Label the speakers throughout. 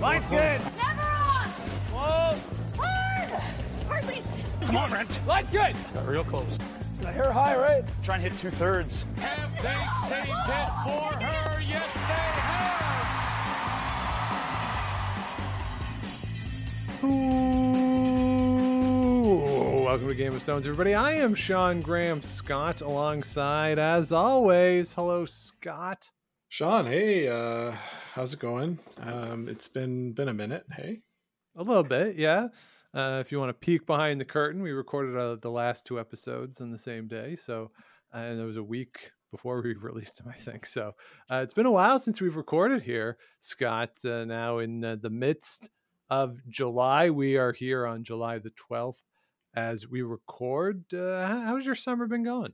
Speaker 1: Line's good.
Speaker 2: Never on!
Speaker 1: Whoa.
Speaker 2: Hard! Hardly.
Speaker 1: Come on, Brent.
Speaker 3: Line's good.
Speaker 1: Got real close.
Speaker 3: The hair high, right?
Speaker 1: Try and hit two thirds.
Speaker 4: Have they saved it for her? Yes, they have.
Speaker 5: Ooh, welcome to Game of Stones, everybody. I am Sean Graham Scott alongside, as always. Hello, Scott.
Speaker 6: Sean, hey, uh, how's it going? Um, it's been been a minute. Hey,
Speaker 5: A little bit, yeah. Uh, if you want to peek behind the curtain, we recorded uh, the last two episodes on the same day. So, and it was a week before we released them, I think. So, uh, it's been a while since we've recorded here, Scott. Uh, now, in uh, the midst of July, we are here on July the 12th as we record. Uh, how's your summer been going?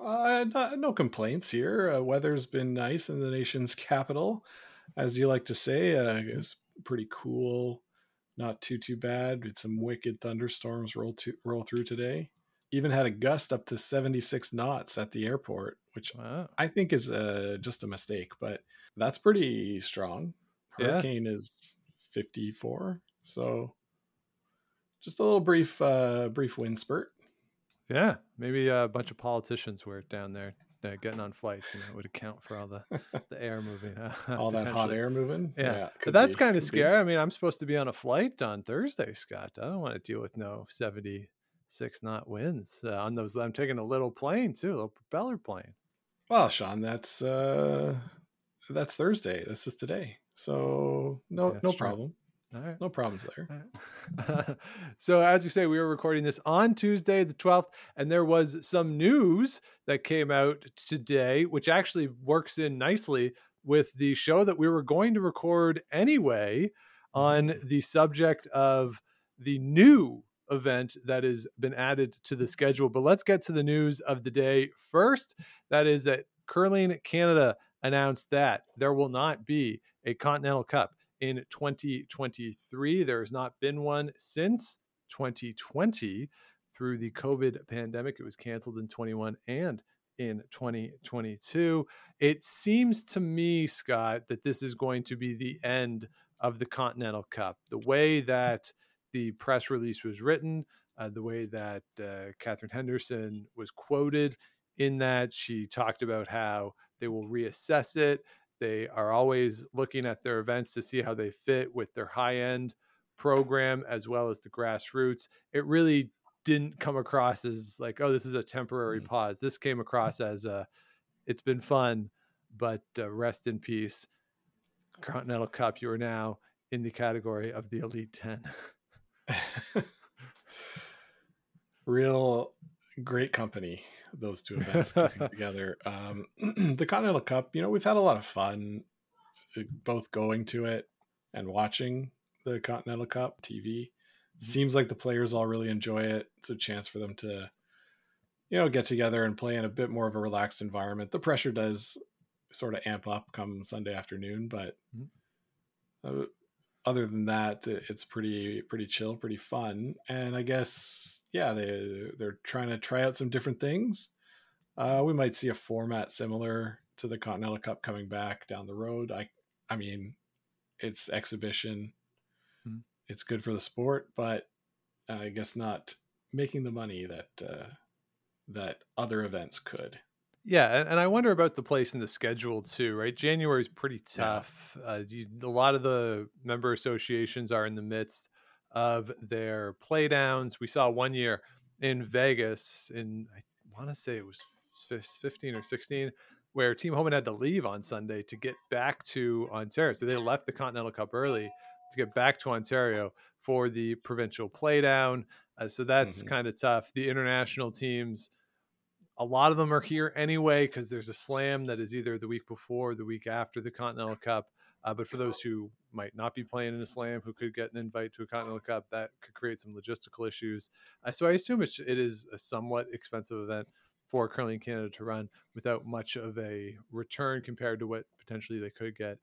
Speaker 6: uh, no, no complaints here. Uh, weather's been nice in the nation's capital, as you like to say. Uh, it's pretty cool, not too too bad. It's some wicked thunderstorms roll to, roll through today. Even had a gust up to seventy six knots at the airport, which
Speaker 5: Wow.
Speaker 6: I think is uh, just a mistake, but that's pretty strong.
Speaker 5: Yeah.
Speaker 6: Hurricane is 54, so just a little brief, uh, brief wind spurt.
Speaker 5: Yeah, maybe a bunch of politicians were down there uh, getting on flights, and that would account for all the, the air moving. uh,
Speaker 6: All that hot air moving.
Speaker 5: Yeah,
Speaker 6: could
Speaker 5: but that's
Speaker 6: be,
Speaker 5: kind of
Speaker 6: could be.
Speaker 5: scary. I mean, I'm supposed to be on a flight on Thursday, Scott. I don't want to deal with no 76 knot winds uh, on those. I'm taking a little plane too, a little propeller plane.
Speaker 6: Well, Sean, that's uh, that's Thursday. This is today, so no,
Speaker 5: That's
Speaker 6: no
Speaker 5: true.
Speaker 6: problem,
Speaker 5: All right.
Speaker 6: no problems there.
Speaker 5: Right. so as we say, we were recording this on Tuesday, the 12th, and there was some news that came out today, which actually works in nicely with the show that we were going to record anyway on mm-hmm. the subject of the new event that has been added to the schedule. But let's get to the news of the day first. That is that Curling Canada announced that there will not be a Continental Cup in 2023. There has not been one since 2020 through the COVID pandemic. It was canceled in 21 and in 2022. It seems to me, Scott, that this is going to be the end of the Continental Cup. The way that the press release was written, uh, the way that uh, Katherine Henderson was quoted in that she talked about how they will reassess it. They are always looking at their events to see how they fit with their high end program as well as the grassroots. It really didn't come across as like, oh, this is a temporary
Speaker 6: Mm.
Speaker 5: pause. This came across as a, it's been fun, but uh, rest in peace. Continental Cup, you are now in the category of the Elite 10.
Speaker 6: Real great company. Those two events together. Um, the Continental Cup. You know, we've had a lot of fun, uh, both going to it and watching the Continental Cup TV. Seems like the players all really enjoy it. It's a chance for them to, you know, get together and play in a bit more of a relaxed environment. The pressure does sort of amp up come Sunday afternoon, but
Speaker 5: Mhm.
Speaker 6: uh, other than that, it's pretty pretty chill, pretty fun. And I guess yeah, they they're trying to try out some different things. Uh, we might see a format similar to the Continental Cup coming back down the road. I I mean, it's exhibition.
Speaker 5: Mhm.
Speaker 6: It's good for the sport, but I guess not making the money that uh, that other events could.
Speaker 5: Yeah, and, and I wonder about the place in the schedule too, right? January is pretty
Speaker 6: Yeah.
Speaker 5: tough. Uh, you, a lot of the member associations are in the midst of their play downs. We saw one year in Vegas, in I want to say it was 15 or 16, where Team Homan had to leave on Sunday to get back to Ontario. So they left the Continental Cup early to get back to Ontario for the provincial playdown. Uh, so that's
Speaker 6: Mhm.
Speaker 5: kind of tough. The international teams a lot of them are here anyway because there's a slam that is either the week before or the week after the Continental Cup. Uh, but for those who might not be playing in a slam, who could get an invite to a Continental Cup, that could create some logistical issues. Uh, so I assume it's, it is a somewhat expensive event for Curling Canada to run without much of a return compared to what potentially they could get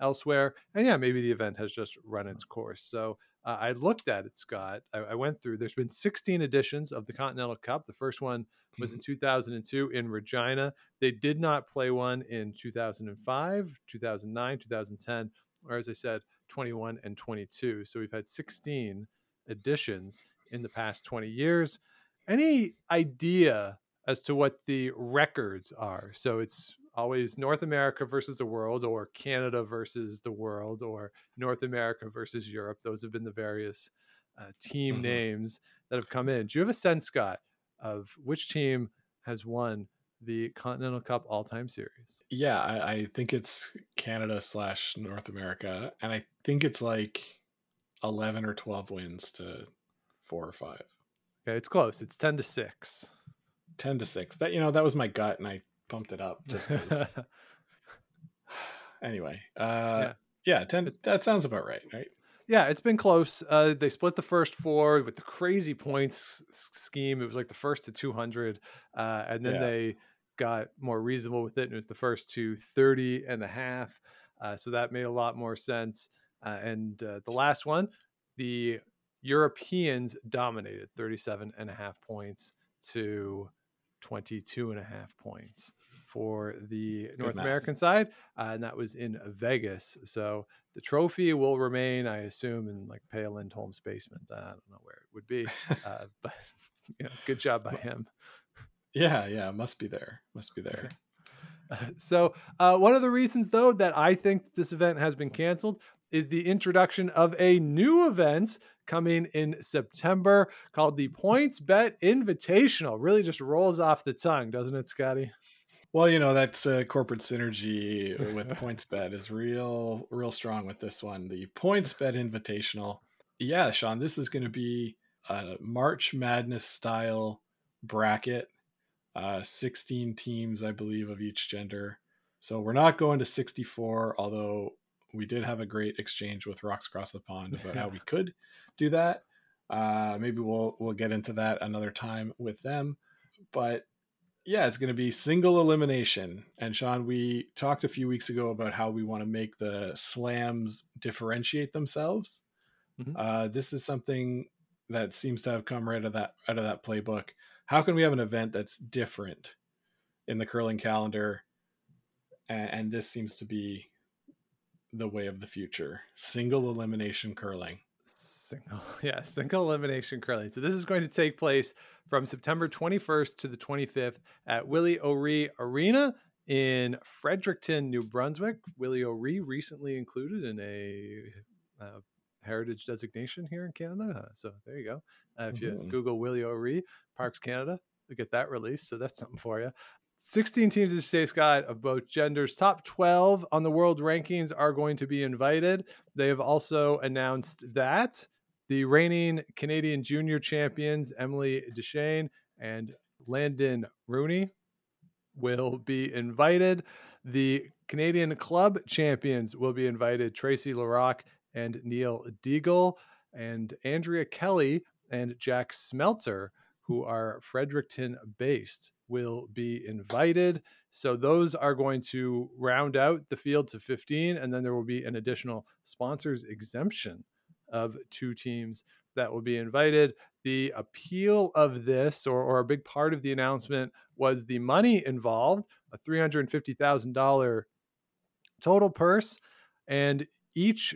Speaker 5: elsewhere. And yeah, maybe the event has just run its course. So uh, I looked at it, Scott. I, I went through. There's been 16 editions of the Continental Cup. The first one was in 2002 in Regina. They did not play one in 2005, 2009, 2010, or as I said, 21 and 22. So we've had 16 editions in the past 20 years. Any idea as to what the records are? So it's always North America versus the world, or Canada versus the world, or North America versus Europe. Those have been the various uh, team
Speaker 6: Mhm.
Speaker 5: names that have come in. Do you have a sense, Scott, of which team has won the Continental Cup All Time Series?
Speaker 6: Yeah, I, I think it's Canada slash North America, and I think it's like eleven or twelve wins to four or five.
Speaker 5: Okay, it's close. It's 10 to 6.
Speaker 6: 10 to 6 that you know that was my gut and i bumped it up just because anyway uh yeah, 10 that sounds about right right
Speaker 5: Yeah, it's been close. Uh, they split the first four with the crazy points scheme. It was like the first to 200, uh, and then
Speaker 6: Yeah.
Speaker 5: they got more reasonable with it, and it was the first to 30 and a half. Uh, so that made a lot more sense. Uh, and uh, the last one, the Europeans dominated 37 and a half points to 22 and a half points for the North
Speaker 6: math.
Speaker 5: American side, uh, and that was in Vegas. So the trophy will remain, I assume, in like Peja Lindholm's basement. I don't know where it would be, uh, but you know, good job by him.
Speaker 6: yeah yeah must be there must be there
Speaker 5: So, uh, one of the reasons, though, that I think this event has been canceled is the introduction of a new event coming in September called the PointsBet Invitational. Really just rolls off the tongue, doesn't it, Scotty?
Speaker 6: well you know that's uh, corporate synergy with PointsBet is real real strong with this one the PointsBet invitational yeah sean this is going to be a march madness style bracket uh 16 teams i believe of each gender so we're not going to 64 although we did have a great exchange with rocks across the pond about how we could do that. Uh maybe we'll we'll get into that another time with them. But yeah it's going to be single elimination. And sean we talked a few weeks ago about how we want to make the slams differentiate themselves.
Speaker 5: Mhm.
Speaker 6: uh this is something that seems to have come right out of that out of that playbook. How can we have an event that's different in the curling calendar? And, and this seems to be the way of the future single elimination curling
Speaker 5: Single, yeah, single elimination curling. So this is going to take place from September 21st to the 25th at Willie O'Ree Arena in Fredericton, New Brunswick. Willie O'Ree recently included in a uh, heritage designation here in Canada. Uh, so there you go. Uh, if you
Speaker 6: Mhm.
Speaker 5: Google Willie O'Ree Parks Canada, you'll get that release So that's something for you. 16 teams, you say, Scott, of both genders. Top 12 on the world rankings are going to be invited. They have also announced that the reigning Canadian junior champions, Emily Deschenes and Landon Rooney, will be invited. The Canadian club champions will be invited Tracy Larocque and Neil Deagle, and Andrea Kelly and Jack Smeltzer, who are Fredericton based, will be invited. So those are going to round out the field to 15, and then there will be an additional sponsors exemption of two teams that will be invited. The appeal of this, or, or a big part of the announcement, was the money involved a $350,000 total purse. And each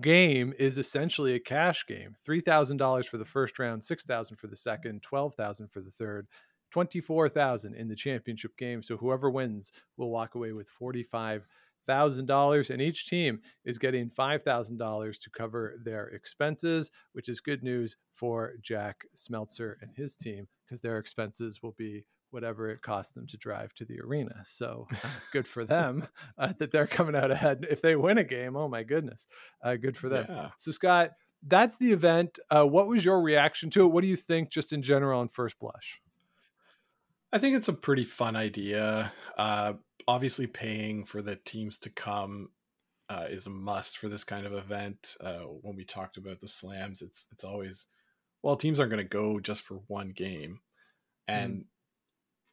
Speaker 5: game is essentially a cash game $3,000 for the first round, 6000 for the second, 12000 for the third. 24,000 in the championship game. So whoever wins will walk away with $45,000 and each team is getting $5,000 to cover their expenses, which is good news for Jack Smeltzer and his team because their expenses will be whatever it costs them to drive to the arena. So good for them uh, that they're coming out ahead. If they win a game, oh my goodness, uh, good for them.
Speaker 6: yeah
Speaker 5: So Scott, that's the event. Uh, what was your reaction to it? What do you think, just in general, on first blush?
Speaker 6: I think it's a pretty fun idea. Uh, obviously, paying for the teams to come uh, is a must for this kind of event. Uh, when we talked about the slams, it's it's always well, teams aren't going to go just for one game, and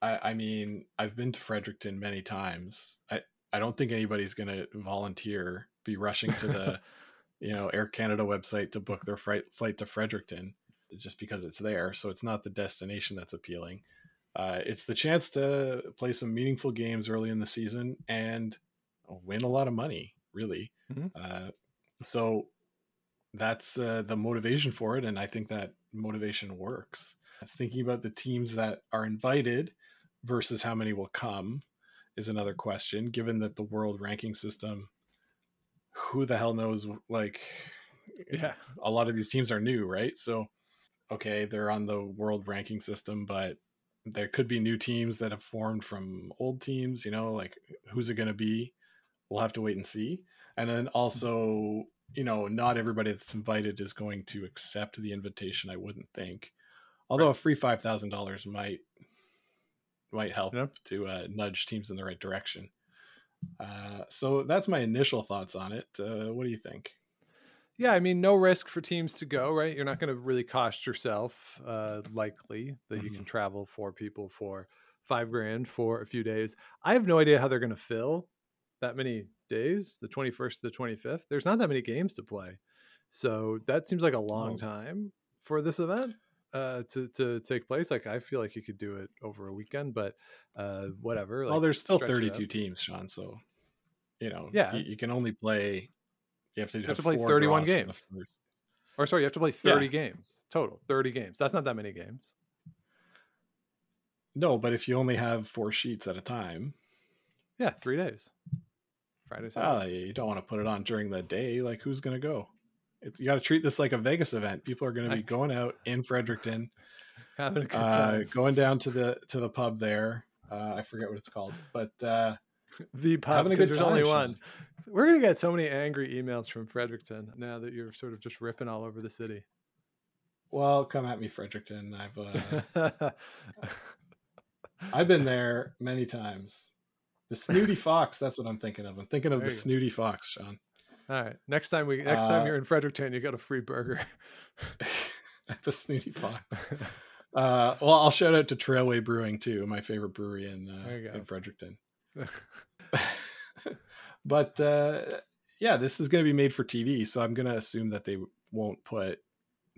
Speaker 6: I, I mean, I've been to Fredericton many times. I I don't think anybody's going to volunteer, be rushing to the you know Air Canada website to book their flight flight to Fredericton just because it's there. So it's not the destination that's appealing uh, it's the chance to play some meaningful games early in the season and win a lot of money. really.
Speaker 5: Mhm.
Speaker 6: Uh, so that's uh, the motivation for it, and I think that motivation works. Thinking about the teams that are invited versus how many will come is another question. Given that the world ranking system, who the hell knows? Like,
Speaker 5: Yeah.
Speaker 6: a lot of these teams are new, right? So, okay, they're on the world ranking system, but there could be new teams that have formed from old teams. You know, like who's it going to be? We'll have to wait and see. And then also, you know, not everybody that's invited is going to accept the invitation. I wouldn't think, although a free five thousand dollars might might help
Speaker 5: Yep.
Speaker 6: to uh, nudge teams in the right direction. Uh, so that's my initial thoughts on it. Uh, what do you think?
Speaker 5: Yeah, I mean, no risk for teams to go, right? You're not going to really cost yourself, uh, likely that you can travel for people for five grand for a few days. I have no idea how they're going to fill that many days, the 21st to the 25th. There's not that many games to play. So that seems like a long
Speaker 6: Oh.
Speaker 5: time for this event uh, to, to take place. Like, I feel like you could do it over a weekend, but uh, whatever.
Speaker 6: well, there's still 32 teams, Sean. So, you know,
Speaker 5: Yeah.
Speaker 6: you, you can only play. You have to,
Speaker 5: have to play 31
Speaker 6: draws from the
Speaker 5: games. Or sorry, you have to play 30
Speaker 6: Yeah.
Speaker 5: games total. 30 games. That's not that many games.
Speaker 6: No, but if you only have four sheets at a time,
Speaker 5: Yeah, three days. Friday, Saturday.
Speaker 6: you don't want to put it on during the day. Like, who's going to go? It, you got to treat this like a Vegas event. People are going to be going out in Fredericton,
Speaker 5: having a good
Speaker 6: uh, going down to the to the pub there. Uh, I forget what it's called, but uh,
Speaker 5: the pub
Speaker 6: having a
Speaker 5: because
Speaker 6: good
Speaker 5: there's only one. We're gonna get so many angry emails from Fredericton now that you're sort of just ripping all over the city.
Speaker 6: well, come at me, Fredericton. I've uh, I've been there many times. The snooty fox. That's what I'm thinking of. I'm thinking of
Speaker 5: There
Speaker 6: the
Speaker 5: you go.
Speaker 6: snooty fox, Sean.
Speaker 5: All right, next time we next time
Speaker 6: Uh,
Speaker 5: you're in Fredericton, you got a free burger.
Speaker 6: At the snooty fox. Uh, well, I'll shout out to Trailway Brewing too, my favorite brewery in uh, in Fredericton. but uh, yeah, this is going to be made for TV, so I'm going to assume that they won't put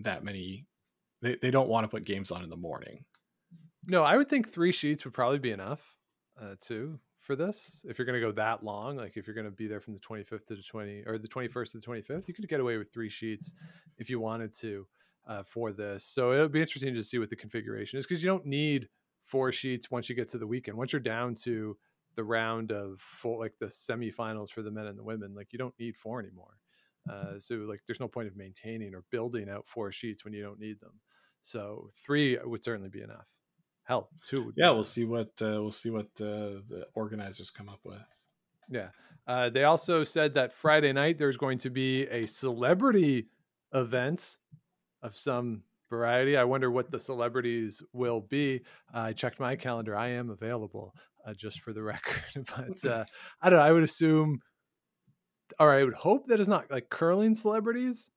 Speaker 6: that many. They they don't want to put games on in the morning.
Speaker 5: no, I would think three sheets would probably be enough uh, too for this. If you're gonna go that long, like if you're gonna be there from the 25th to the 20 or the 21st to the 25th, you could get away with three sheets if you wanted to uh, for this. So it'll be interesting to see what the configuration is because you don't need four sheets once you get to the weekend. Once you're down to the round of four, like the semifinals for the men and the women, like you don't need four anymore. Uh, so like there's no point of maintaining or building out four sheets when you don't need them. So three would certainly be enough. Hell, be
Speaker 6: Yeah, we'll see what uh, we'll see what uh, the organizers come up with.
Speaker 5: Yeah. Uh, they also said that Friday night there's going to be a celebrity event of some variety. I wonder what the celebrities will be. Uh, I checked my calendar. I am available uh, just for the record. but uh, I don't know. I would assume, or I would hope that it's not like curling celebrities,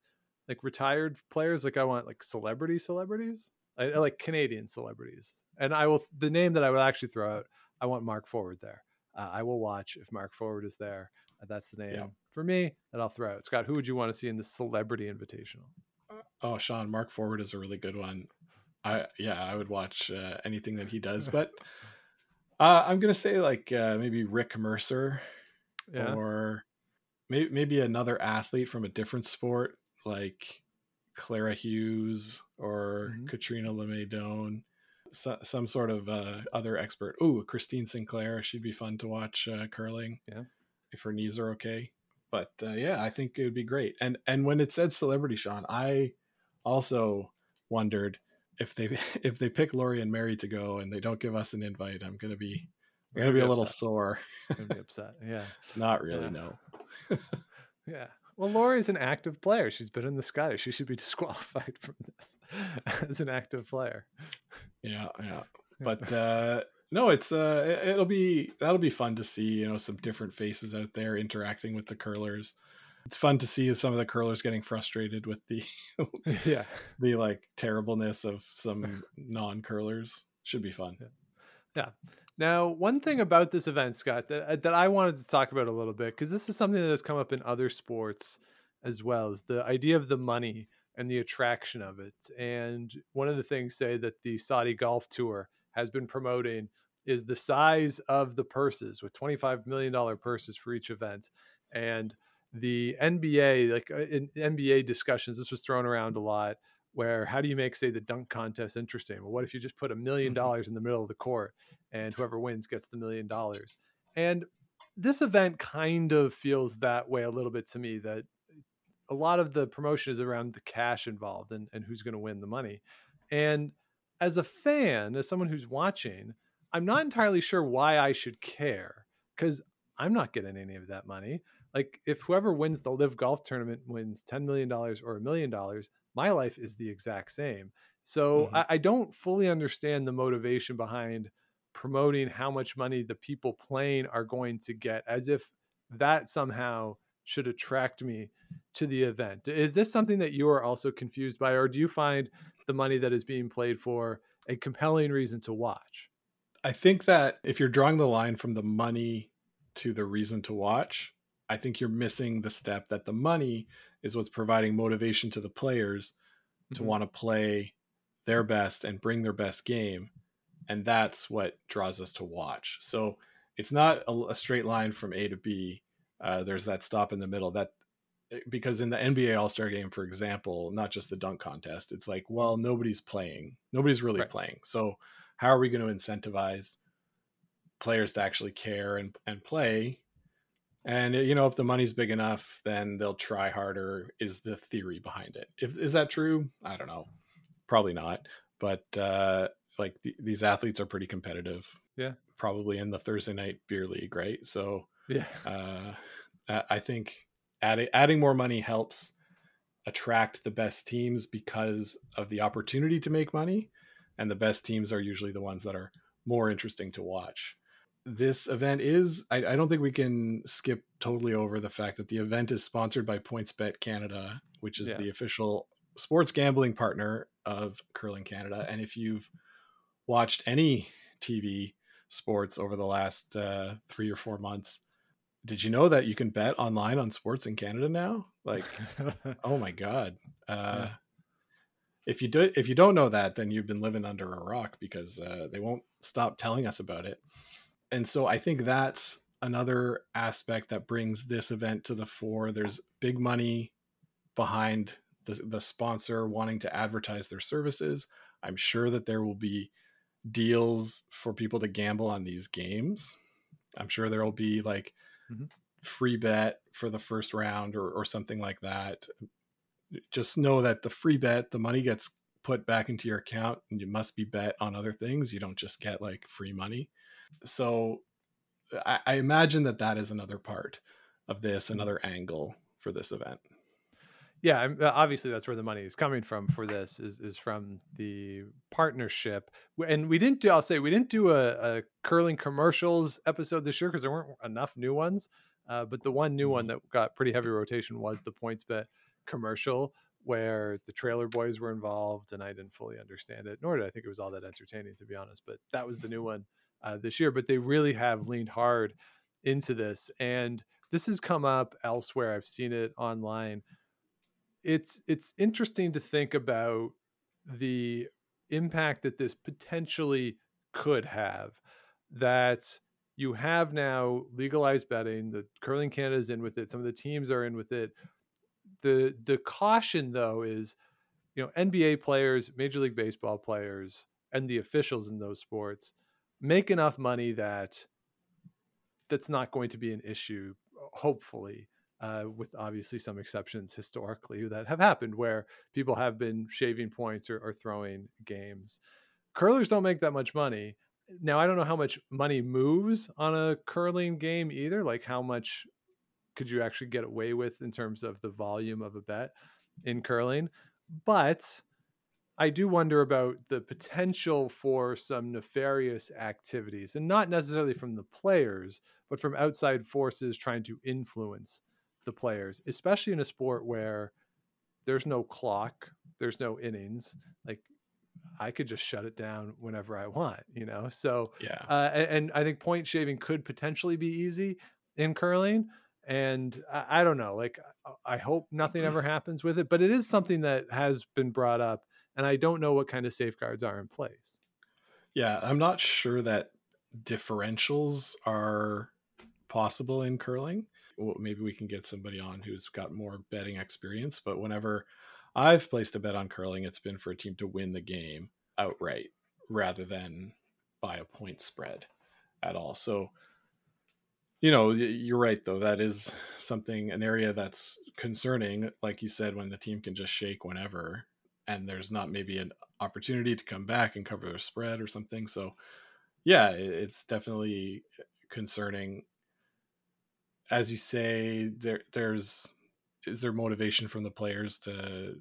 Speaker 5: like retired players. Like I want like celebrity celebrities. I, I like Canadian celebrities. And I will, the name that I will actually throw out, I want Mark Forward there. Uh, I will watch if Mark Forward is there. Uh, that's the name
Speaker 6: Yeah.
Speaker 5: for me that I'll throw out. Scott, who would you want to see in the Celebrity Invitational?
Speaker 6: Oh, Sean, Mark Forward is a really good one. I yeah, I would watch uh, anything that he does, but uh, I'm gonna say like uh, maybe Rick Mercer
Speaker 5: Yeah,
Speaker 6: or maybe maybe another athlete from a different sport like Clara Hughes or
Speaker 5: Mhm.
Speaker 6: Catriona Le May Doan. So, some sort of uh, other expert. Ooh, Christine Sinclair. She'd be fun to watch uh, curling.
Speaker 5: Yeah.
Speaker 6: if her knees are okay. But uh, yeah, I think it would be great. And and when it said celebrity, Sean, I also wondered if they if they pick Lori and Mary to go and they don't give us an invite, I'm gonna be I'm gonna be a little sore.
Speaker 5: I'm gonna be upset. Yeah,
Speaker 6: Not really,
Speaker 5: Yeah.
Speaker 6: no.
Speaker 5: yeah. Well, Lori's an active player. She's been in the Scotties. She should be disqualified from this as an active player.
Speaker 6: Yeah, yeah. But uh no, it's uh it- it'll be that'll be fun to see, you know, some different faces out there interacting with the curlers. It's fun to see some of the curlers getting frustrated with the
Speaker 5: yeah,
Speaker 6: the like terribleness of some non curlers. Should be fun.
Speaker 5: Now, one thing about this event, Scott, that, uh, that I wanted to talk about a little bit, because this is something that has come up in other sports as well, is the idea of the money and the attraction of it. And one of the things, say, that the Saudi Golf Tour has been promoting is the size of the purses with $25 million purses for each event. And the NBA, like uh, in NBA discussions, this was thrown around a lot. Where how do you make say the dunk contest interesting? Well, what if you just put a million
Speaker 6: Mhm.
Speaker 5: dollars in the middle of the court and whoever wins gets the million dollars? And this event kind of feels that way a little bit to me. That a lot of the promotion is around the cash involved and, and who's going to win the money. And as a fan, as someone who's watching, I'm not entirely sure why I should care because I'm not getting any of that money. Like if whoever wins the live golf tournament wins $10 million or a million dollars, my life is the exact same. So
Speaker 6: Mhm.
Speaker 5: I, I don't fully understand the motivation behind promoting how much money the people playing are going to get as if that somehow should attract me to the event. Is this something that you are also confused by, or do you find the money that is being played for a compelling reason to watch?
Speaker 6: I think that if you're drawing the line from the money to the reason to watch, I think you're missing the step that the money is what's providing motivation to the players to
Speaker 5: Mhm.
Speaker 6: want to play their best and bring their best game. And that's what draws us to watch. So it's not a, a straight line from A to B. Uh, there's that stop in the middle that eh, because in the NBA All Star game, for example, not just the dunk contest, it's like, well, nobody's playing, nobody's really
Speaker 5: Right.
Speaker 6: playing. So how are we going to incentivize players to actually care and and play? And you know, if the money's big enough, then they'll try harder. Is the theory behind it? If is that true? I don't know. Probably not. But uh, like th- these athletes are pretty competitive.
Speaker 5: Yeah.
Speaker 6: Probably in the Thursday night beer league, right? So
Speaker 5: Yeah.
Speaker 6: uh, I I think adding adding more money helps attract the best teams because of the opportunity to make money, and the best teams are usually the ones that are more interesting to watch. This event is I, I don't think we can skip totally over the fact that the event is sponsored by PointsBet Canada, which is
Speaker 5: Yeah.
Speaker 6: the official sports gambling partner of Curling Canada. And if you've watched any TV sports over the last uh, three or four months, did you know that you can bet online on sports in Canada now? Like, oh my god! Uh,
Speaker 5: Yeah.
Speaker 6: If you do, if you don't know that, then you've been living under a rock because uh, they won't stop telling us about it. And so I think that's another aspect that brings this event to the fore. There's big money behind the, the sponsor wanting to advertise their services. I'm sure that there will be deals for people to gamble on these games. I'm sure there will be like
Speaker 5: Mhm.
Speaker 6: free bet for the first round or, or something like that. Just know that the free bet, the money gets put back into your account and you must be bet on other things. You don't just get like free money. So I, I imagine that that is another part of this, another angle for this event.
Speaker 5: yeah uh, obviously that's where the money is coming from for this is, is from the partnership. And we didn't do i'll say we didn't do a, a curling commercials episode this year because there weren't enough new ones. Uh, but the one new one that got pretty heavy rotation was the PointsBet commercial where the trailer boys were involved and i didn't fully understand it nor did i think it was all that entertaining to be honest. But that was the new one uh, this year but they really have leaned hard into this and this has come up elsewhere i've seen it online. It's it's interesting to think about the impact that this potentially could have that you have now legalized betting the curling canada is in with it some of the teams are in with it. The the caution though is you know nba players major league baseball players and the officials in those sports make enough money that that's not going to be an issue hopefully uh, with obviously some exceptions historically that have happened where people have been shaving points or, or throwing games. Curlers don't make that much money. Now, I don't know how much money moves on a curling game either. Like, how much could you actually get away with in terms of the volume of a bet in curling? But I do wonder about the potential for some nefarious activities, and not necessarily from the players, but from outside forces trying to influence the players, especially in a sport where there's no clock, there's no innings. Like I could just shut it down whenever I want, you know? So,
Speaker 6: Yeah.
Speaker 5: uh, a- and, I think point shaving could potentially be easy in curling. And I, I don't know, like, I hope nothing ever happens with it, but it is something that has been brought up. And I don't know what kind of safeguards are in place.
Speaker 6: Yeah, I'm not sure that differentials are possible in curling. Well, maybe we can get somebody on who's got more betting experience. But whenever I've placed a bet on curling, it's been for a team to win the game outright rather than by a point spread at all. So, you know, you're right, though. That is something, an area that's concerning, like you said, when the team can just shake whenever and there's not maybe an opportunity to come back and cover their spread or something. So, yeah, it's definitely concerning. As you say, there there's is there motivation from the players to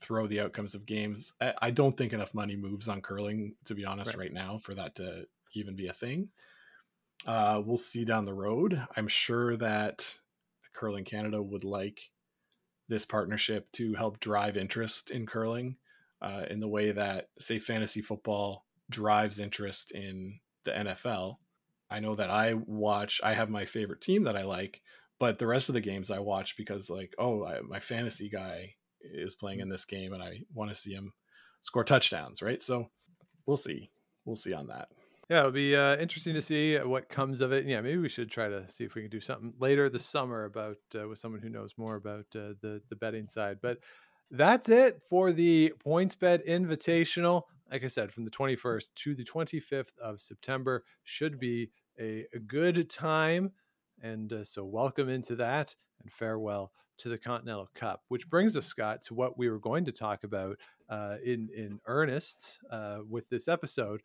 Speaker 6: throw the outcomes of games? I, I don't think enough money moves on curling, to be honest, right, right now for that to even be a thing. Uh, we'll see down the road. I'm sure that Curling Canada would like this partnership to help drive interest in curling uh, in the way that, say, fantasy football drives interest in the NFL. I know that I watch, I have my favorite team that I like, but the rest of the games I watch because, like, oh, I, my fantasy guy is playing in this game and I want to see him score touchdowns, right? So we'll see. We'll see on that.
Speaker 5: Yeah, it'll be uh, interesting to see what comes of it. Yeah, maybe we should try to see if we can do something later this summer about uh, with someone who knows more about uh, the the betting side. But that's it for the PointsBet Invitational. Like I said, from the 21st to the 25th of September should be a, a good time. And uh, so, welcome into that and farewell to the Continental Cup, which brings us, Scott, to what we were going to talk about uh, in in earnest uh, with this episode,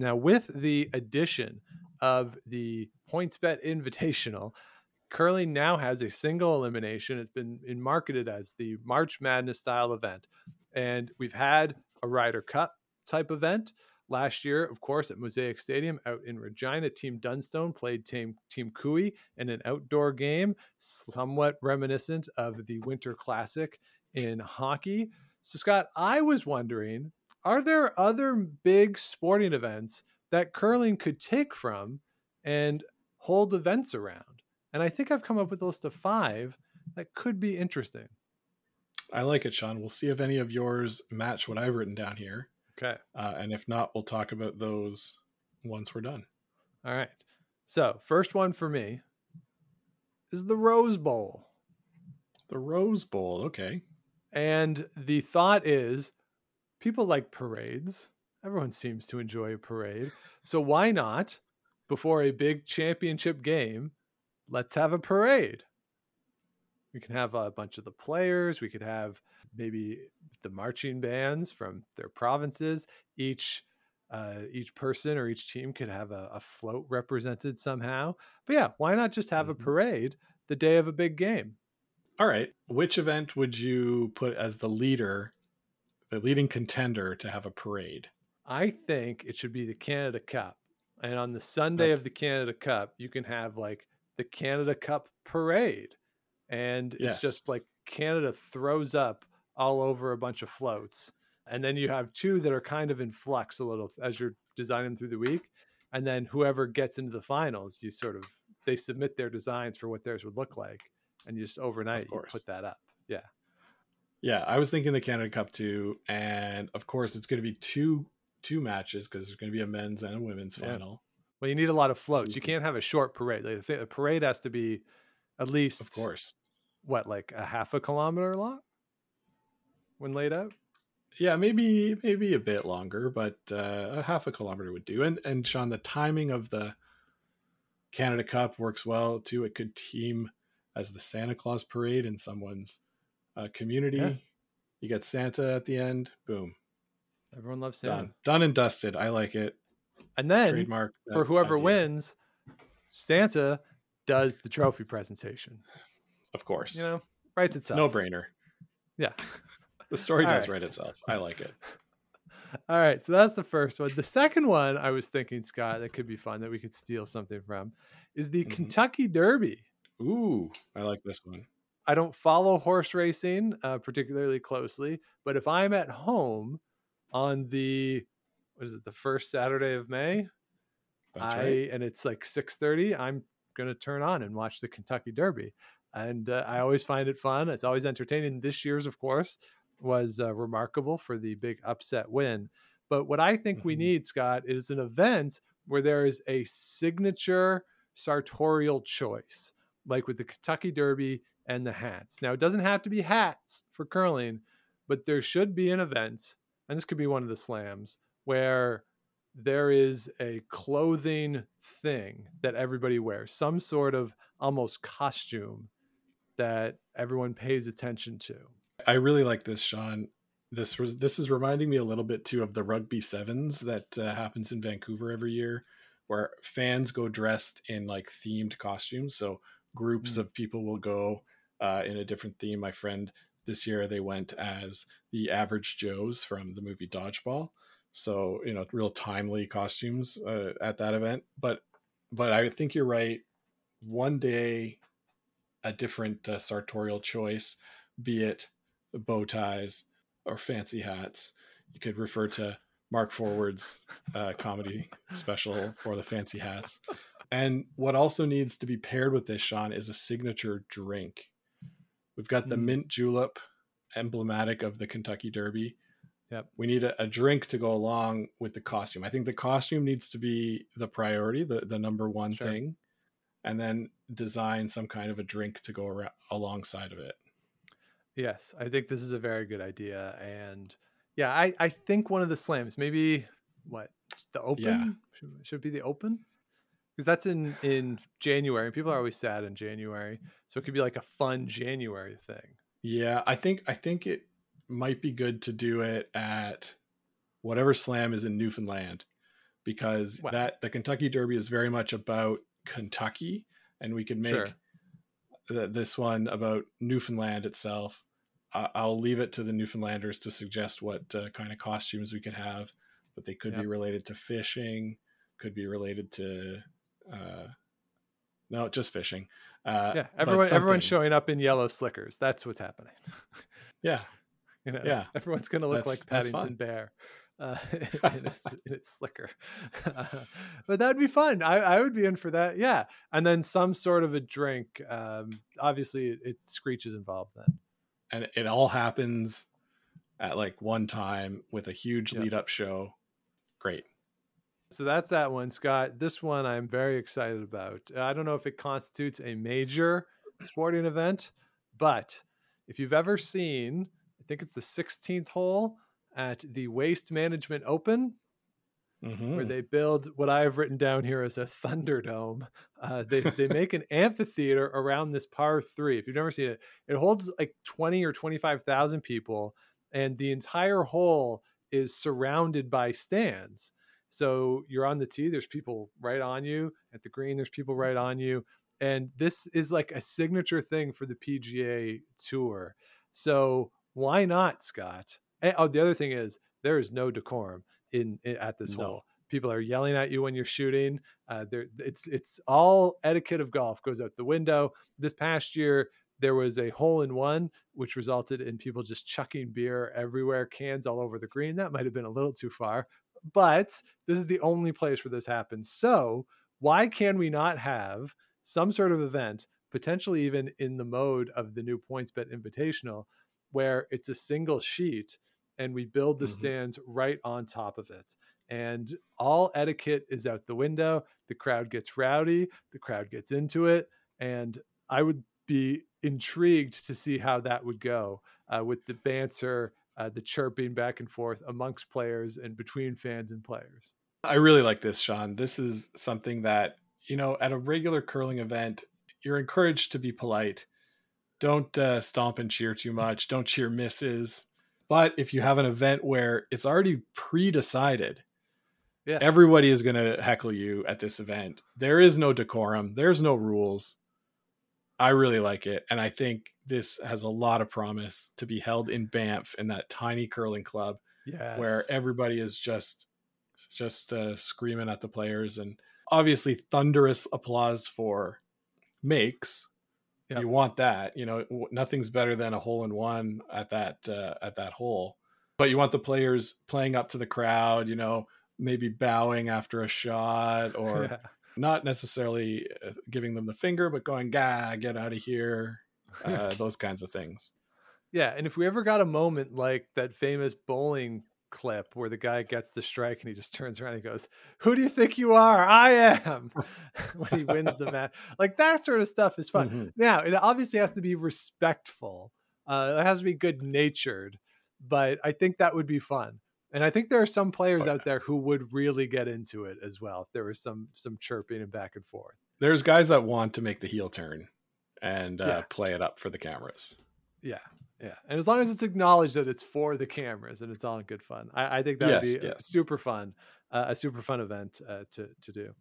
Speaker 5: now, with the addition of the PointsBet Invitational, curling now has a single elimination. It's been marketed as the March Madness style event. And we've had a Ryder Cup type event. Last year, of course, at Mosaic Stadium out in Regina, Team Dunstone played Team, Team Koe in an outdoor game, somewhat reminiscent of the Winter Classic in hockey. So, Scott, I was wondering are there other big sporting events that curling could take from and hold events around? And I think I've come up with a list of five that could be interesting.
Speaker 6: I like it, Sean. We'll see if any of yours match what I've written down here.
Speaker 5: Okay.
Speaker 6: Uh, and if not, we'll talk about those once we're done.
Speaker 5: All right. So, first one for me is the Rose Bowl.
Speaker 6: The Rose Bowl. Okay.
Speaker 5: And the thought is people like parades. Everyone seems to enjoy a parade. So why not, before a big championship game, let's have a parade? We can have a bunch of the players. We could have maybe the marching bands from their provinces. Each uh, each person or each team could have a, a, float represented somehow. But yeah, why not just have mm-hmm. a parade the day of a big game?
Speaker 6: All right. Which event would you put as the leader the leading contender to have a parade?
Speaker 5: I think it should be the Canada Cup. And on the Sunday That's... of the Canada Cup, you can have like the Canada Cup parade. And yes. it's just like Canada throws up all over a bunch of floats. And then you have two that are kind of in flux a little as you're designing them through the week. And then whoever gets into the finals, you sort of they submit their designs for what theirs would look like. And you just overnight you put that up. Yeah.
Speaker 6: Yeah, I was thinking the Canada Cup too, and of course it's going to be two two matches because there's going to be a men's and a women's yeah. final.
Speaker 5: Well, you need a lot of floats. So you can't have a short parade. Like, the parade has to be at least,
Speaker 6: of course,
Speaker 5: what like a half a kilometer long when laid out.
Speaker 6: Yeah, maybe maybe a bit longer, but uh, a half a kilometer would do. And and Sean, the timing of the Canada Cup works well too. It could team as the Santa Claus parade in someone's uh, community. Yeah. You get Santa at the end. Boom.
Speaker 5: Everyone loves Santa.
Speaker 6: Done. Done and dusted. I like it.
Speaker 5: And then trademark for whoever idea. wins, Santa does the trophy presentation.
Speaker 6: Of course.
Speaker 5: You know, writes itself.
Speaker 6: No brainer.
Speaker 5: Yeah.
Speaker 6: the story does right. write itself. I like it.
Speaker 5: All right, so that's the first one. The second one I was thinking, Scott, that could be fun that we could steal something from, is the mm-hmm. Kentucky Derby.
Speaker 6: Ooh, I like this one.
Speaker 5: I don't follow horse racing uh, particularly closely, but if I'm at home on the what is it the first Saturday of May, That's I right. and it's like six thirty, I'm gonna turn on and watch the Kentucky Derby, and uh, I always find it fun. It's always entertaining. This year's, of course, was uh, remarkable for the big upset win. But what I think mm-hmm. we need, Scott, is an event where there is a signature sartorial choice, like with the Kentucky Derby and the hats. Now, it doesn't have to be hats for curling, but there should be an event, and this could be one of the slams, where there is a clothing thing that everybody wears, some sort of almost costume that everyone pays attention to.
Speaker 6: I really like this, Sean. This was this is reminding me a little bit too of the rugby sevens that uh, happens in Vancouver every year, where fans go dressed in like themed costumes. So groups
Speaker 5: Mm.
Speaker 6: of people will go uh, in a different theme. My friend this year they went as the Average Joes from the movie Dodgeball. So you know, real timely costumes uh, at that event. But but I think you're right. One day, a different uh, sartorial choice, be it bow ties or fancy hats. You could refer to Mark Forward's uh, comedy special for the fancy hats. And what also needs to be paired with this, Sean, is a signature drink. We've got the
Speaker 5: Mm.
Speaker 6: mint julep, emblematic of the Kentucky Derby.
Speaker 5: Yep.
Speaker 6: We need a, a drink to go along with the costume. I think the costume needs to be the priority, the, the number one
Speaker 5: Sure.
Speaker 6: thing, and then design some kind of a drink to go around, alongside of it.
Speaker 5: Yes, I think this is a very good idea. And yeah, I, I think one of the slams, maybe what the open should, should it be the open because that's in in January. and People are always sad in January, so it could be like a fun January thing.
Speaker 6: Yeah, I think I think it might be good to do it at whatever slam is in Newfoundland because
Speaker 5: Wow.
Speaker 6: that the Kentucky Derby is very much about Kentucky and we could make
Speaker 5: Sure.
Speaker 6: th- this one about Newfoundland itself. I'll leave it to the Newfoundlanders to suggest what uh, kind of costumes we could have, but they could be related to fishing, could be related to uh no, just fishing. Uh
Speaker 5: Yeah, everyone everyone's showing up in yellow slickers. That's what's happening.
Speaker 6: Yeah.
Speaker 5: you know,
Speaker 6: Yeah.
Speaker 5: everyone's gonna look
Speaker 6: That's-
Speaker 5: like Paddington. Bear. Uh, in, its, in its slicker, but that'd be fun. I, I would be in for that. Yeah, and then some sort of a drink. Um, obviously, it, it Screech is involved then.
Speaker 6: and it all happens at like one time with a huge
Speaker 5: Yep.
Speaker 6: lead up show. Great.
Speaker 5: So that's that one, Scott. This one I'm very excited about. I don't know if it constitutes a major sporting event, but if you've ever seen, I think it's the 16th hole at the Waste Management Open,
Speaker 6: Mhm.
Speaker 5: where they build what I have written down here as a Thunderdome. Uh, they they make an amphitheater around this par three. If you've never seen it, it holds like twenty or twenty five thousand people, and the entire hole is surrounded by stands. So you're on the tee. There's people right on you at the green. There's people right on you, and this is like a signature thing for the PGA Tour. So why not, Scott? And, oh, the other thing is there is no decorum in, in at this
Speaker 6: No.
Speaker 5: hole. People are yelling at you when you're shooting. Uh, there, it's it's all etiquette of golf goes out the window. This past year, there was a hole in one, which resulted in people just chucking beer everywhere, cans all over the green. That might have been a little too far, but this is the only place where this happens. So why can we not have some sort of event, potentially even in the mode of the new PointsBet invitational, where it's a single sheet and we build the
Speaker 6: Mhm.
Speaker 5: stands right on top of it. And all etiquette is out the window. The crowd gets rowdy, the crowd gets into it. And I would be intrigued to see how that would go uh, with the banter, uh, the chirping back and forth amongst players and between fans and players.
Speaker 6: I really like this, Sean. This is something that, you know, at a regular curling event, you're encouraged to be polite. Don't uh, stomp and cheer too much. Don't cheer misses. But if you have an event where it's already pre decided,
Speaker 5: Yeah.
Speaker 6: everybody is going to heckle you at this event. There is no decorum, there's no rules. I really like it. And I think this has a lot of promise to be held in Banff in that tiny curling club
Speaker 5: Yes.
Speaker 6: where everybody is just just uh, screaming at the players and obviously thunderous applause for makes
Speaker 5: Yep.
Speaker 6: you want that you know nothing's better than a hole in one at that uh, at that hole but you want the players playing up to the crowd you know maybe bowing after a shot or
Speaker 5: Yeah.
Speaker 6: Not necessarily uh, giving them the finger but going gah get out of here uh, those kinds of things
Speaker 5: Yeah, and if we ever got a moment like that famous bowling clip where the guy gets the strike and he just turns around and goes, "Who do you think you are? I am." when he wins the match, like that sort of stuff is fun.
Speaker 6: Mhm.
Speaker 5: Now it obviously has to be respectful. Uh, it has to be good natured, but I think that would be fun. And I think there are some players
Speaker 6: Oh,
Speaker 5: out there who would really get into it as well. If there was some some chirping and back and forth.
Speaker 6: There's guys that want to make the heel turn and uh,
Speaker 5: Yeah.
Speaker 6: play it up for the cameras.
Speaker 5: Yeah, yeah. And as long as it's acknowledged that it's for the cameras and it's all in good fun, I, I think that would
Speaker 6: Yes,
Speaker 5: be
Speaker 6: yes.
Speaker 5: super fun, uh, a super fun event uh, to to do.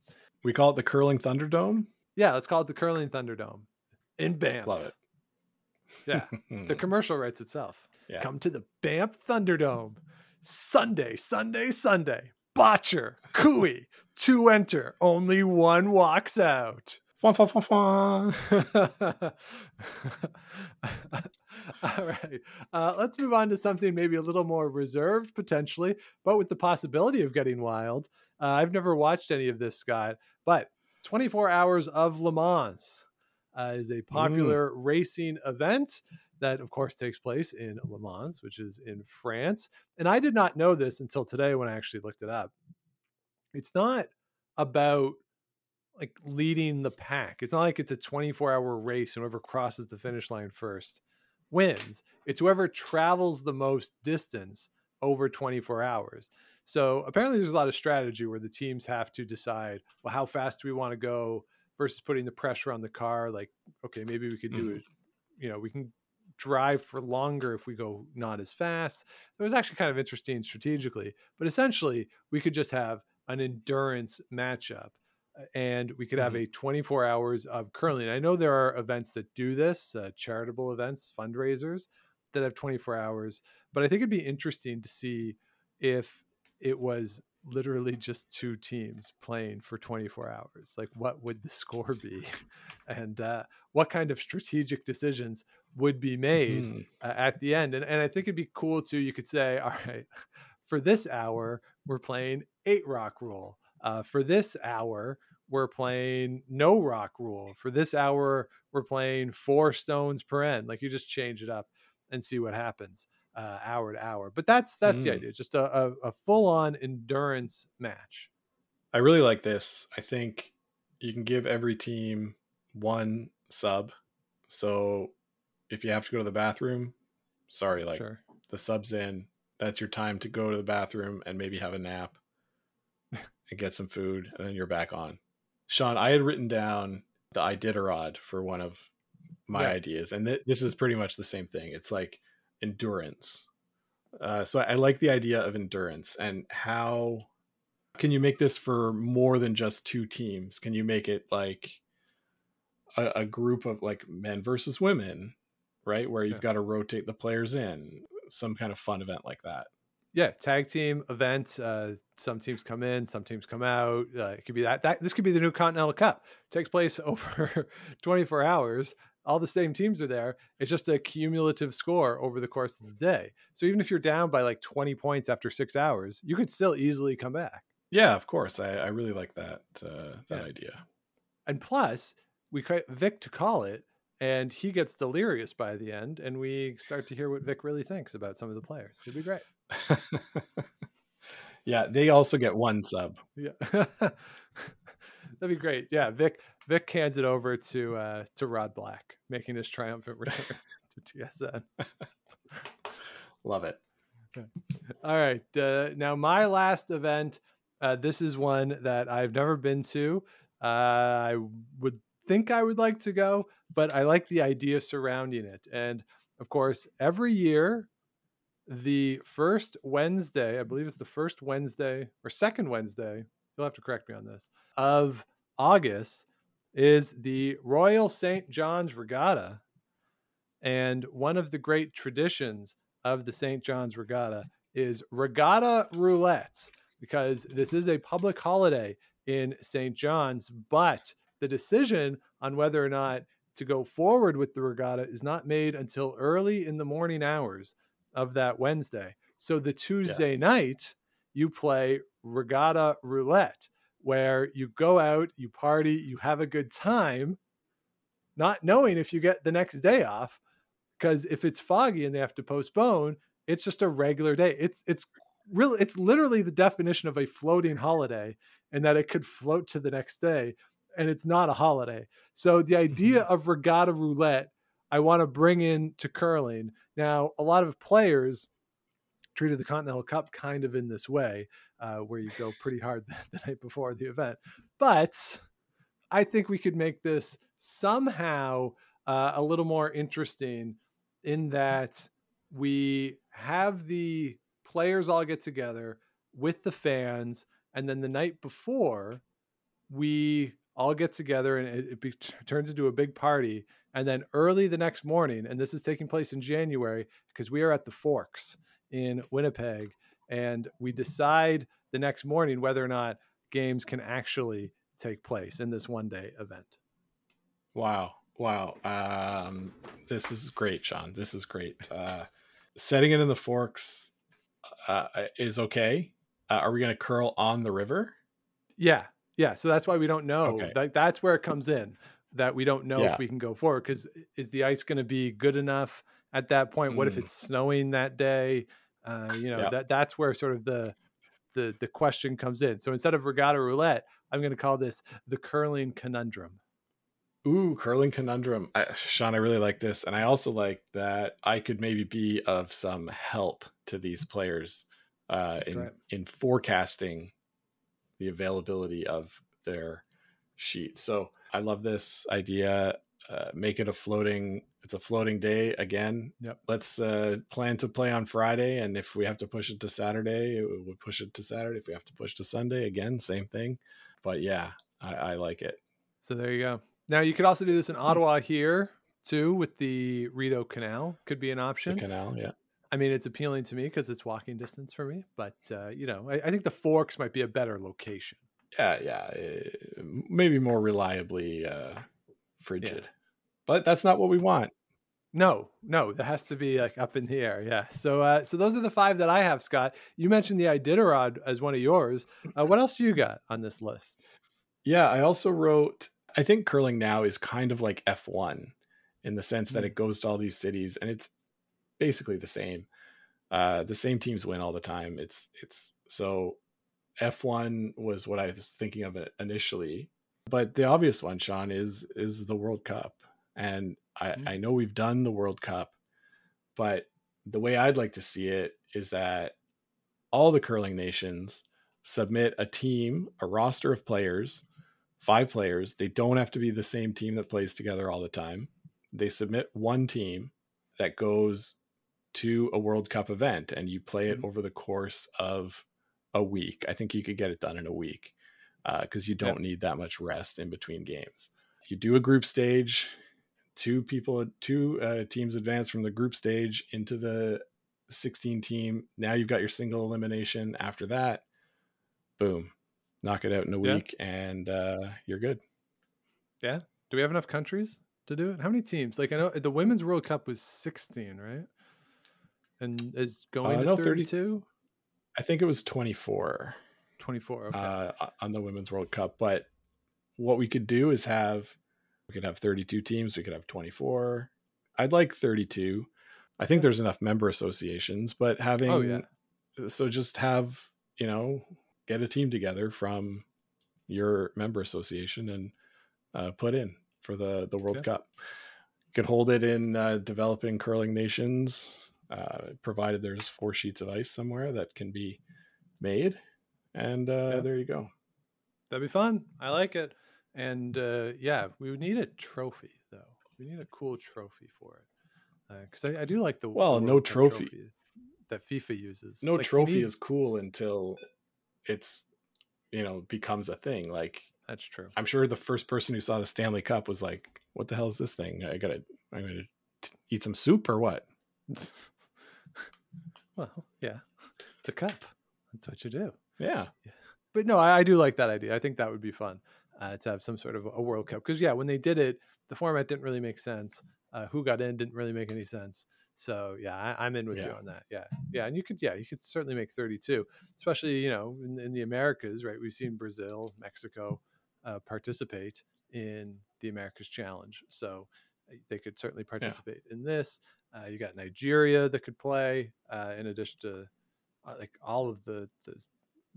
Speaker 6: We call it the curling Thunderdome.
Speaker 5: Yeah, let's call it the Curling Thunderdome in Banff.
Speaker 6: Love it.
Speaker 5: Yeah, the commercial writes itself.
Speaker 6: Yeah.
Speaker 5: Come to the Banff Thunderdome Sunday, Sunday, Sunday. Bottcher, Cooey, two enter, only one walks out.
Speaker 6: Fwah, fwah, fwah, fwah.
Speaker 5: All right. Uh, let's move on to something maybe a little more reserved, potentially, but with the possibility of getting wild. Uh, I've never watched any of this, Scott, but 24 Hours of Le Mans uh, is a popular racing event that, of course, takes place in Le Mans, which is in France. And I did not know this until today when I actually looked it up. It's not about like leading the pack. It's not like it's a 24 hour race and whoever crosses the finish line first wins. It's whoever travels the most distance over 24 hours. So apparently there's a lot of strategy where the teams have to decide, well, how fast do we want to go versus putting the pressure on the car? Like, okay, maybe we could do
Speaker 6: Mhm.
Speaker 5: it, you know, we can drive for longer if we go not as fast. It was actually kind of interesting strategically, but essentially we could just have an endurance matchup uh, and we could have a 24 hours of curling. I know there are events that do this, uh, charitable events, fundraisers that have 24 hours, but I think it'd be interesting to see if it was literally just two teams playing for 24 hours. Like, what would the score be? and uh, what kind of strategic decisions would be made
Speaker 6: Mhm.
Speaker 5: uh, at the end. And, and I think it'd be cool too. You could say, all right, for this hour, we're playing eight rock rule. Uh, for this hour, we're playing no rock rule. For this hour, we're playing four stones per end. Like you just change it up and see what happens uh, hour to hour. But that's that's the
Speaker 6: Mm.
Speaker 5: idea. Just a, a, a full on endurance match.
Speaker 6: I really like this. I think you can give every team one sub. So if you have to go to the bathroom, sorry, like
Speaker 5: sure.
Speaker 6: the subs in, that's your time to go to the bathroom and maybe have a nap and get some food, and then you're back on. Sean, I had written down the Iditarod for one of my
Speaker 5: Yeah.
Speaker 6: ideas, and th- this is pretty much the same thing. It's like endurance. Uh, so I like the idea of endurance and how can you make this for more than just two teams? Can you make it like a, a group of like men versus women, right? Where you've
Speaker 5: Yeah.
Speaker 6: got to rotate the players in, some kind of fun event like that.
Speaker 5: Yeah, tag team event. Uh, some teams come in, some teams come out. Uh, it could be that. That this could be the new Continental Cup. takes place over 24 hours. All the same teams are there. It's just a cumulative score over the course of the day. So even if you're down by like 20 points after six hours, you could still easily come back.
Speaker 6: Yeah, of course. I, I really like that uh, that
Speaker 5: Yeah.
Speaker 6: idea.
Speaker 5: And plus, we call Vic to call it, and he gets delirious by the end, and we start to hear what Vic really thinks about some of the players. It'd be great.
Speaker 6: yeah, they also get one sub.
Speaker 5: Yeah. That'd be great. Yeah, Vic Vic hands it over to uh to Rod Black, making his triumphant return to TSN.
Speaker 6: Love it.
Speaker 5: All right. Uh, now my last event. Uh, this is one that I've never been to. Uh, I would think I would like to go, but I like the idea surrounding it. And of course, every year, the first Wednesday, I believe it's the first Wednesday or second Wednesday, you'll have to correct me on this, of August is the Royal St. John's Regatta. And one of the great traditions of the St. John's Regatta is Regatta Roulette, because this is a public holiday in St. John's, but the decision on whether or not to go forward with the regatta is not made until early in the morning hours of that Wednesday. So the Tuesday
Speaker 6: Yes.
Speaker 5: night, you play Regatta Roulette, where you go out, you party, you have a good time, not knowing if you get the next day off. Because if it's foggy and they have to postpone, it's just a regular day. It's it's really it's literally the definition of a floating holiday and that it could float to the next day and it's not a holiday. So the idea of regatta roulette I want to bring in to curling. Now, a lot of players treated the Continental Cup kind of in this way, uh, where you go pretty hard the, the night before the event. But I think we could make this somehow uh, a little more interesting in that we have the players all get together with the fans, and then the night before, we all get together and it, it be, turns into a big party. And then early the next morning, and this is taking place in January because we are at the Forks in Winnipeg, and we decide the next morning whether or not games can actually take place in this one day event.
Speaker 6: Wow. Wow. Um, this is great, Sean. This is great. Uh, setting it in the forks uh, is okay. Uh, are we going to curl on the river?
Speaker 5: Yeah. Yeah. So that's why we don't know.
Speaker 6: Okay.
Speaker 5: That, that's where it comes in that we don't know
Speaker 6: Yeah.
Speaker 5: if we can go forward because is the ice going to be good enough at that point? What if
Speaker 6: Mm.
Speaker 5: it's snowing that day? Uh, you know,
Speaker 6: Yeah.
Speaker 5: that that's where sort of the the the question comes in. So instead of regatta roulette, I'm going to call this the curling conundrum.
Speaker 6: Ooh, curling conundrum. I, Sean, I really like this. And I also like that I could maybe be of some help to these players uh, in,
Speaker 5: right.
Speaker 6: in forecasting the availability of their sheet. So I love this idea. Uh, make it a floating, it's a floating day again.
Speaker 5: Yep.
Speaker 6: Let's uh, plan to play on Friday. And if we have to push it to Saturday, we would push it to Saturday. If we have to push to Sunday, again, same thing. But yeah, I, I like it.
Speaker 5: So there you go. Now you could also do this in Ottawa here too with the Rideau Canal. Could be an
Speaker 6: The
Speaker 5: option.
Speaker 6: canal, yeah.
Speaker 5: I mean, it's appealing to me because it's walking distance for me. But uh, you know, I, I think the Forks might be a better location.
Speaker 6: yeah yeah uh, maybe more reliably uh frigid but that's not what we want
Speaker 5: No, no, that has to be like up in the air. Yeah. So, uh, so those are the five that I have, Scott. You mentioned the Iditarod as one of yours. Uh, what else do you got on this list?
Speaker 6: yeah i also wrote i think curling now is kind of like f1 in the sense that
Speaker 5: Mm.
Speaker 6: it goes to all these cities and it's basically the same. Uh the same teams win all the time. It's it's so f1 was what i was thinking of it initially but the obvious one sean is is the world cup. And i
Speaker 5: Mhm.
Speaker 6: i know we've done the world cup but the way i'd like to see it is that all the curling nations submit a team a roster of players five players. They don't have to be the same team that plays together all the time. They submit one team that goes to a world cup event and you play it
Speaker 5: Mhm.
Speaker 6: over the course of a week i think you could get it done in a week because you don't need that much rest in between games you do a group stage two people two uh, teams advance from the group stage into the 16 team now you've got your single elimination after that boom knock it out in a
Speaker 5: Yeah.
Speaker 6: week and uh, you're good Yeah.
Speaker 5: Do we have enough countries to do it? How many teams? Like I know the Women's World Cup was 16, right? And is going
Speaker 6: Uh,
Speaker 5: to
Speaker 6: no,
Speaker 5: 32?
Speaker 6: i think it was 24
Speaker 5: 24. Okay.
Speaker 6: uh, on the women's world cup but what we could do is have we could have 32 teams we could have 24 i'd like 32 i think there's enough member associations but having
Speaker 5: Oh, yeah.
Speaker 6: so just have you know get a team together from your member association and uh, put in for the the world
Speaker 5: Yeah.
Speaker 6: cup you could hold it in uh, developing curling nations uh, provided there's four sheets of ice somewhere that can be made and uh,
Speaker 5: Yeah.
Speaker 6: there you go
Speaker 5: That'd be fun. I like it. And uh, yeah, we would need a trophy though. We need a cool trophy for it because I, I do like the
Speaker 6: Well,
Speaker 5: the
Speaker 6: no
Speaker 5: Cup
Speaker 6: trophy.
Speaker 5: that FIFA uses.
Speaker 6: no
Speaker 5: Like,
Speaker 6: trophy
Speaker 5: need-
Speaker 6: is cool until it's you know becomes a thing like
Speaker 5: That's true.
Speaker 6: i'm sure the first person who saw the stanley cup was like what the hell is this thing i gotta i'm gonna t- eat some soup or what
Speaker 5: well, yeah, it's a cup. That's what you do.
Speaker 6: yeah
Speaker 5: But no, I, I do like that idea. I think that would be fun uh, to have some sort of a World Cup because yeah, when they did it, the format didn't really make sense. Uh, who got in didn't really make any sense. So yeah, I, I'm in with you on that. Yeah, yeah, and you could yeah you could certainly make 32, especially you know in, in the Americas, right? We've seen Brazil, Mexico uh, participate in the Americas Challenge, so uh, they could certainly participate in this. Uh, you got Nigeria that could play uh, in addition to uh, like all of the, the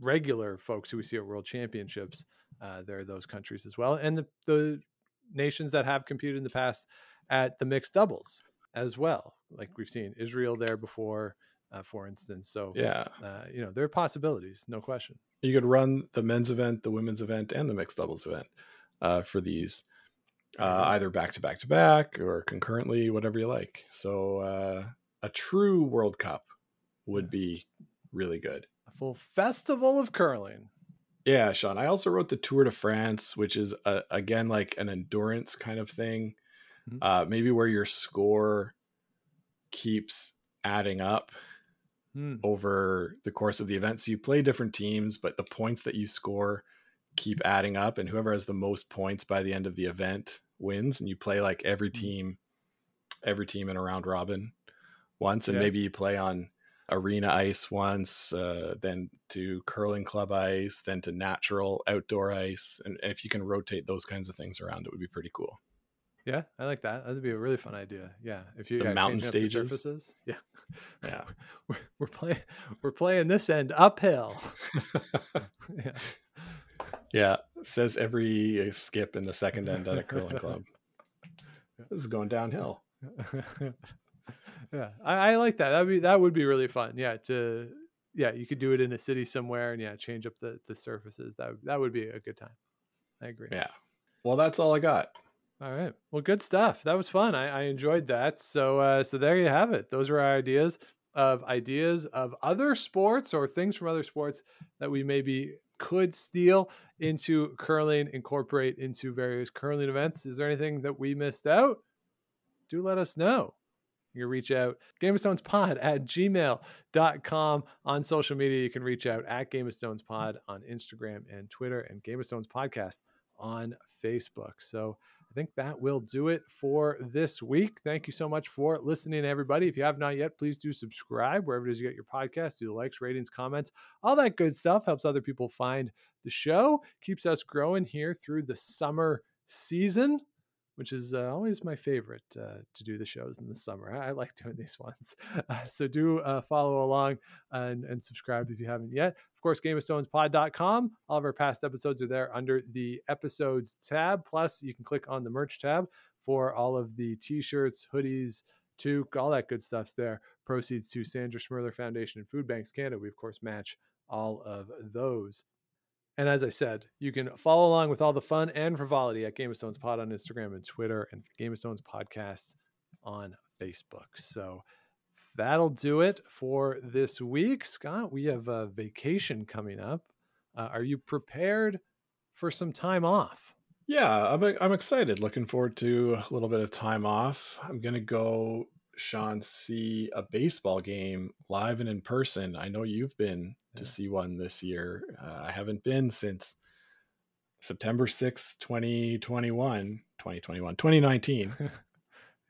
Speaker 5: regular folks who we see at world championships, uh, there are those countries as well, and the the nations that have competed in the past at the mixed doubles as well. Like we've seen Israel there before, uh, for instance. So
Speaker 6: Yeah.
Speaker 5: uh, you know there are possibilities, no question.
Speaker 6: You could run the men's event, the women's event, and the mixed doubles event uh, for these, uh, either back to back to back or concurrently, whatever you like. So uh, a true World Cup would be really good.
Speaker 5: A full festival of curling.
Speaker 6: Yeah, Sean. I also wrote the Tour de France, which is a, again like an endurance kind of thing.
Speaker 5: Mhm.
Speaker 6: Uh, maybe where your score keeps adding up
Speaker 5: Hmm.
Speaker 6: over the course of the event. So you play different teams, but the points that you score keep adding up, and whoever has the most points by the end of the event wins. And you play like every
Speaker 5: Mm.
Speaker 6: team, every team in a round robin once, and
Speaker 5: Yeah.
Speaker 6: maybe you play on arena ice once, uh, then to curling club ice, then to natural outdoor ice, and, and if you can rotate those kinds of things around, it would be pretty cool.
Speaker 5: Yeah, I like that. That'd be a really fun idea. Yeah, if you
Speaker 6: The mountain
Speaker 5: up the
Speaker 6: stages.
Speaker 5: surfaces. Yeah,
Speaker 6: Yeah.
Speaker 5: we're, we're playing we're playing this end uphill. yeah,
Speaker 6: Yeah, says every skip in the second end at a curling club. This is going downhill.
Speaker 5: yeah, I, I like that. That be that would be really fun. Yeah, to yeah, you could do it in a city somewhere and yeah, change up the the surfaces. That that would be a good time. I agree.
Speaker 6: Yeah. Well, that's all I got.
Speaker 5: All right. Well, good stuff. That was fun. I, I enjoyed that. So uh, so there you have it. Those are our ideas of ideas of other sports or things from other sports that we maybe could steal into curling, incorporate into various curling events. Is there anything that we missed out? Do let us know. You can reach out Game of Stones Pod at gmail.com on social media. You can reach out at Game of Stones Pod on Instagram and Twitter and Game of Stones Podcast on Facebook. So I think that will do it for this week. Thank you so much for listening, everybody. If you have not yet, please do subscribe wherever it is you get your podcast. Do the likes, ratings, comments, all that good stuff helps other people find the show, keeps us growing here through the summer season, which is uh, always my favorite uh, to do the shows in the summer. I, I like doing these ones. Uh, so do uh, follow along and, and subscribe if you haven't yet. Of course, GameOfStonesPod.com. All of our past episodes are there under the episodes tab. Plus, you can click on the merch tab for all of the t-shirts, hoodies, toque, all that good stuff's there. Proceeds to Sandra Schmirler Foundation and Food Banks Canada. We, of course, match all of those. And as I said, you can follow along with all the fun and frivolity at Game of Stones Pod on Instagram and Twitter and Game of Stones Podcast on Facebook. So that'll do it for this week. Scott, we have a vacation coming up. Uh, are you prepared for some time off?
Speaker 6: Yeah, I'm I'm excited. Looking forward to a little bit of time off. I'm gonna go, Sean, see a baseball game live and in person. I know you've been to see one this year. Uh, I haven't been since September 6th, 2021, 2021, 2019,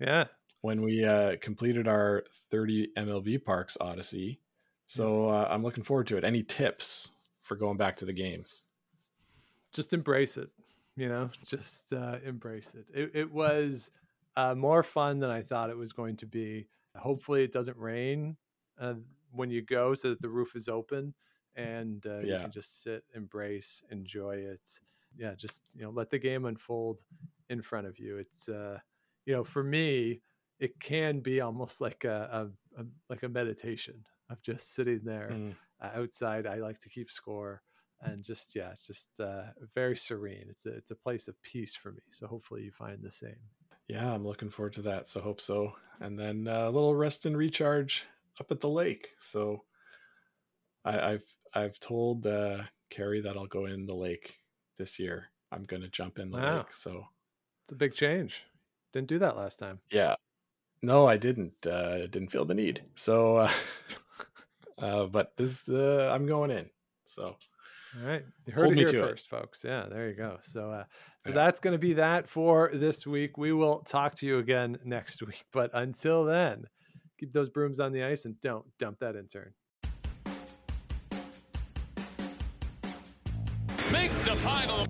Speaker 5: Yeah.
Speaker 6: when we uh, completed our 30 MLB Parks Odyssey. So uh, I'm looking forward to it. Any tips for going back to the games?
Speaker 5: just embrace it you know just uh, embrace it it, it was uh, more fun than i thought it was going to be. Hopefully it doesn't rain uh, when you go so that the roof is open and uh, you can just sit embrace enjoy it. Yeah just you know let the game unfold in front of you. It's uh you know for me it can be almost like a, a, a like a meditation of just sitting there
Speaker 6: Mm.
Speaker 5: uh, outside. I like to keep score and just yeah it's just uh, very serene. It's a it's a place of peace for me. So hopefully you find the same
Speaker 6: Yeah, I'm looking forward to that. So hope so. And then uh, a little rest and recharge up at the lake. So I, I've I've told uh, Carrie that I'll go in the lake this year. I'm gonna jump in the
Speaker 5: Wow.
Speaker 6: lake. So
Speaker 5: it's a big change didn't do that last time
Speaker 6: yeah, no, I didn't. Uh, didn't feel the need. So, uh, uh, but this the I'm going in. So
Speaker 5: all right you heard
Speaker 6: Hold
Speaker 5: it
Speaker 6: me
Speaker 5: here
Speaker 6: to it.
Speaker 5: first folks yeah there you go so uh so
Speaker 6: Yeah.
Speaker 5: that's going to be that for this week we will talk to you again next week but until then keep those brooms on the ice and don't dump that intern
Speaker 4: Make the final.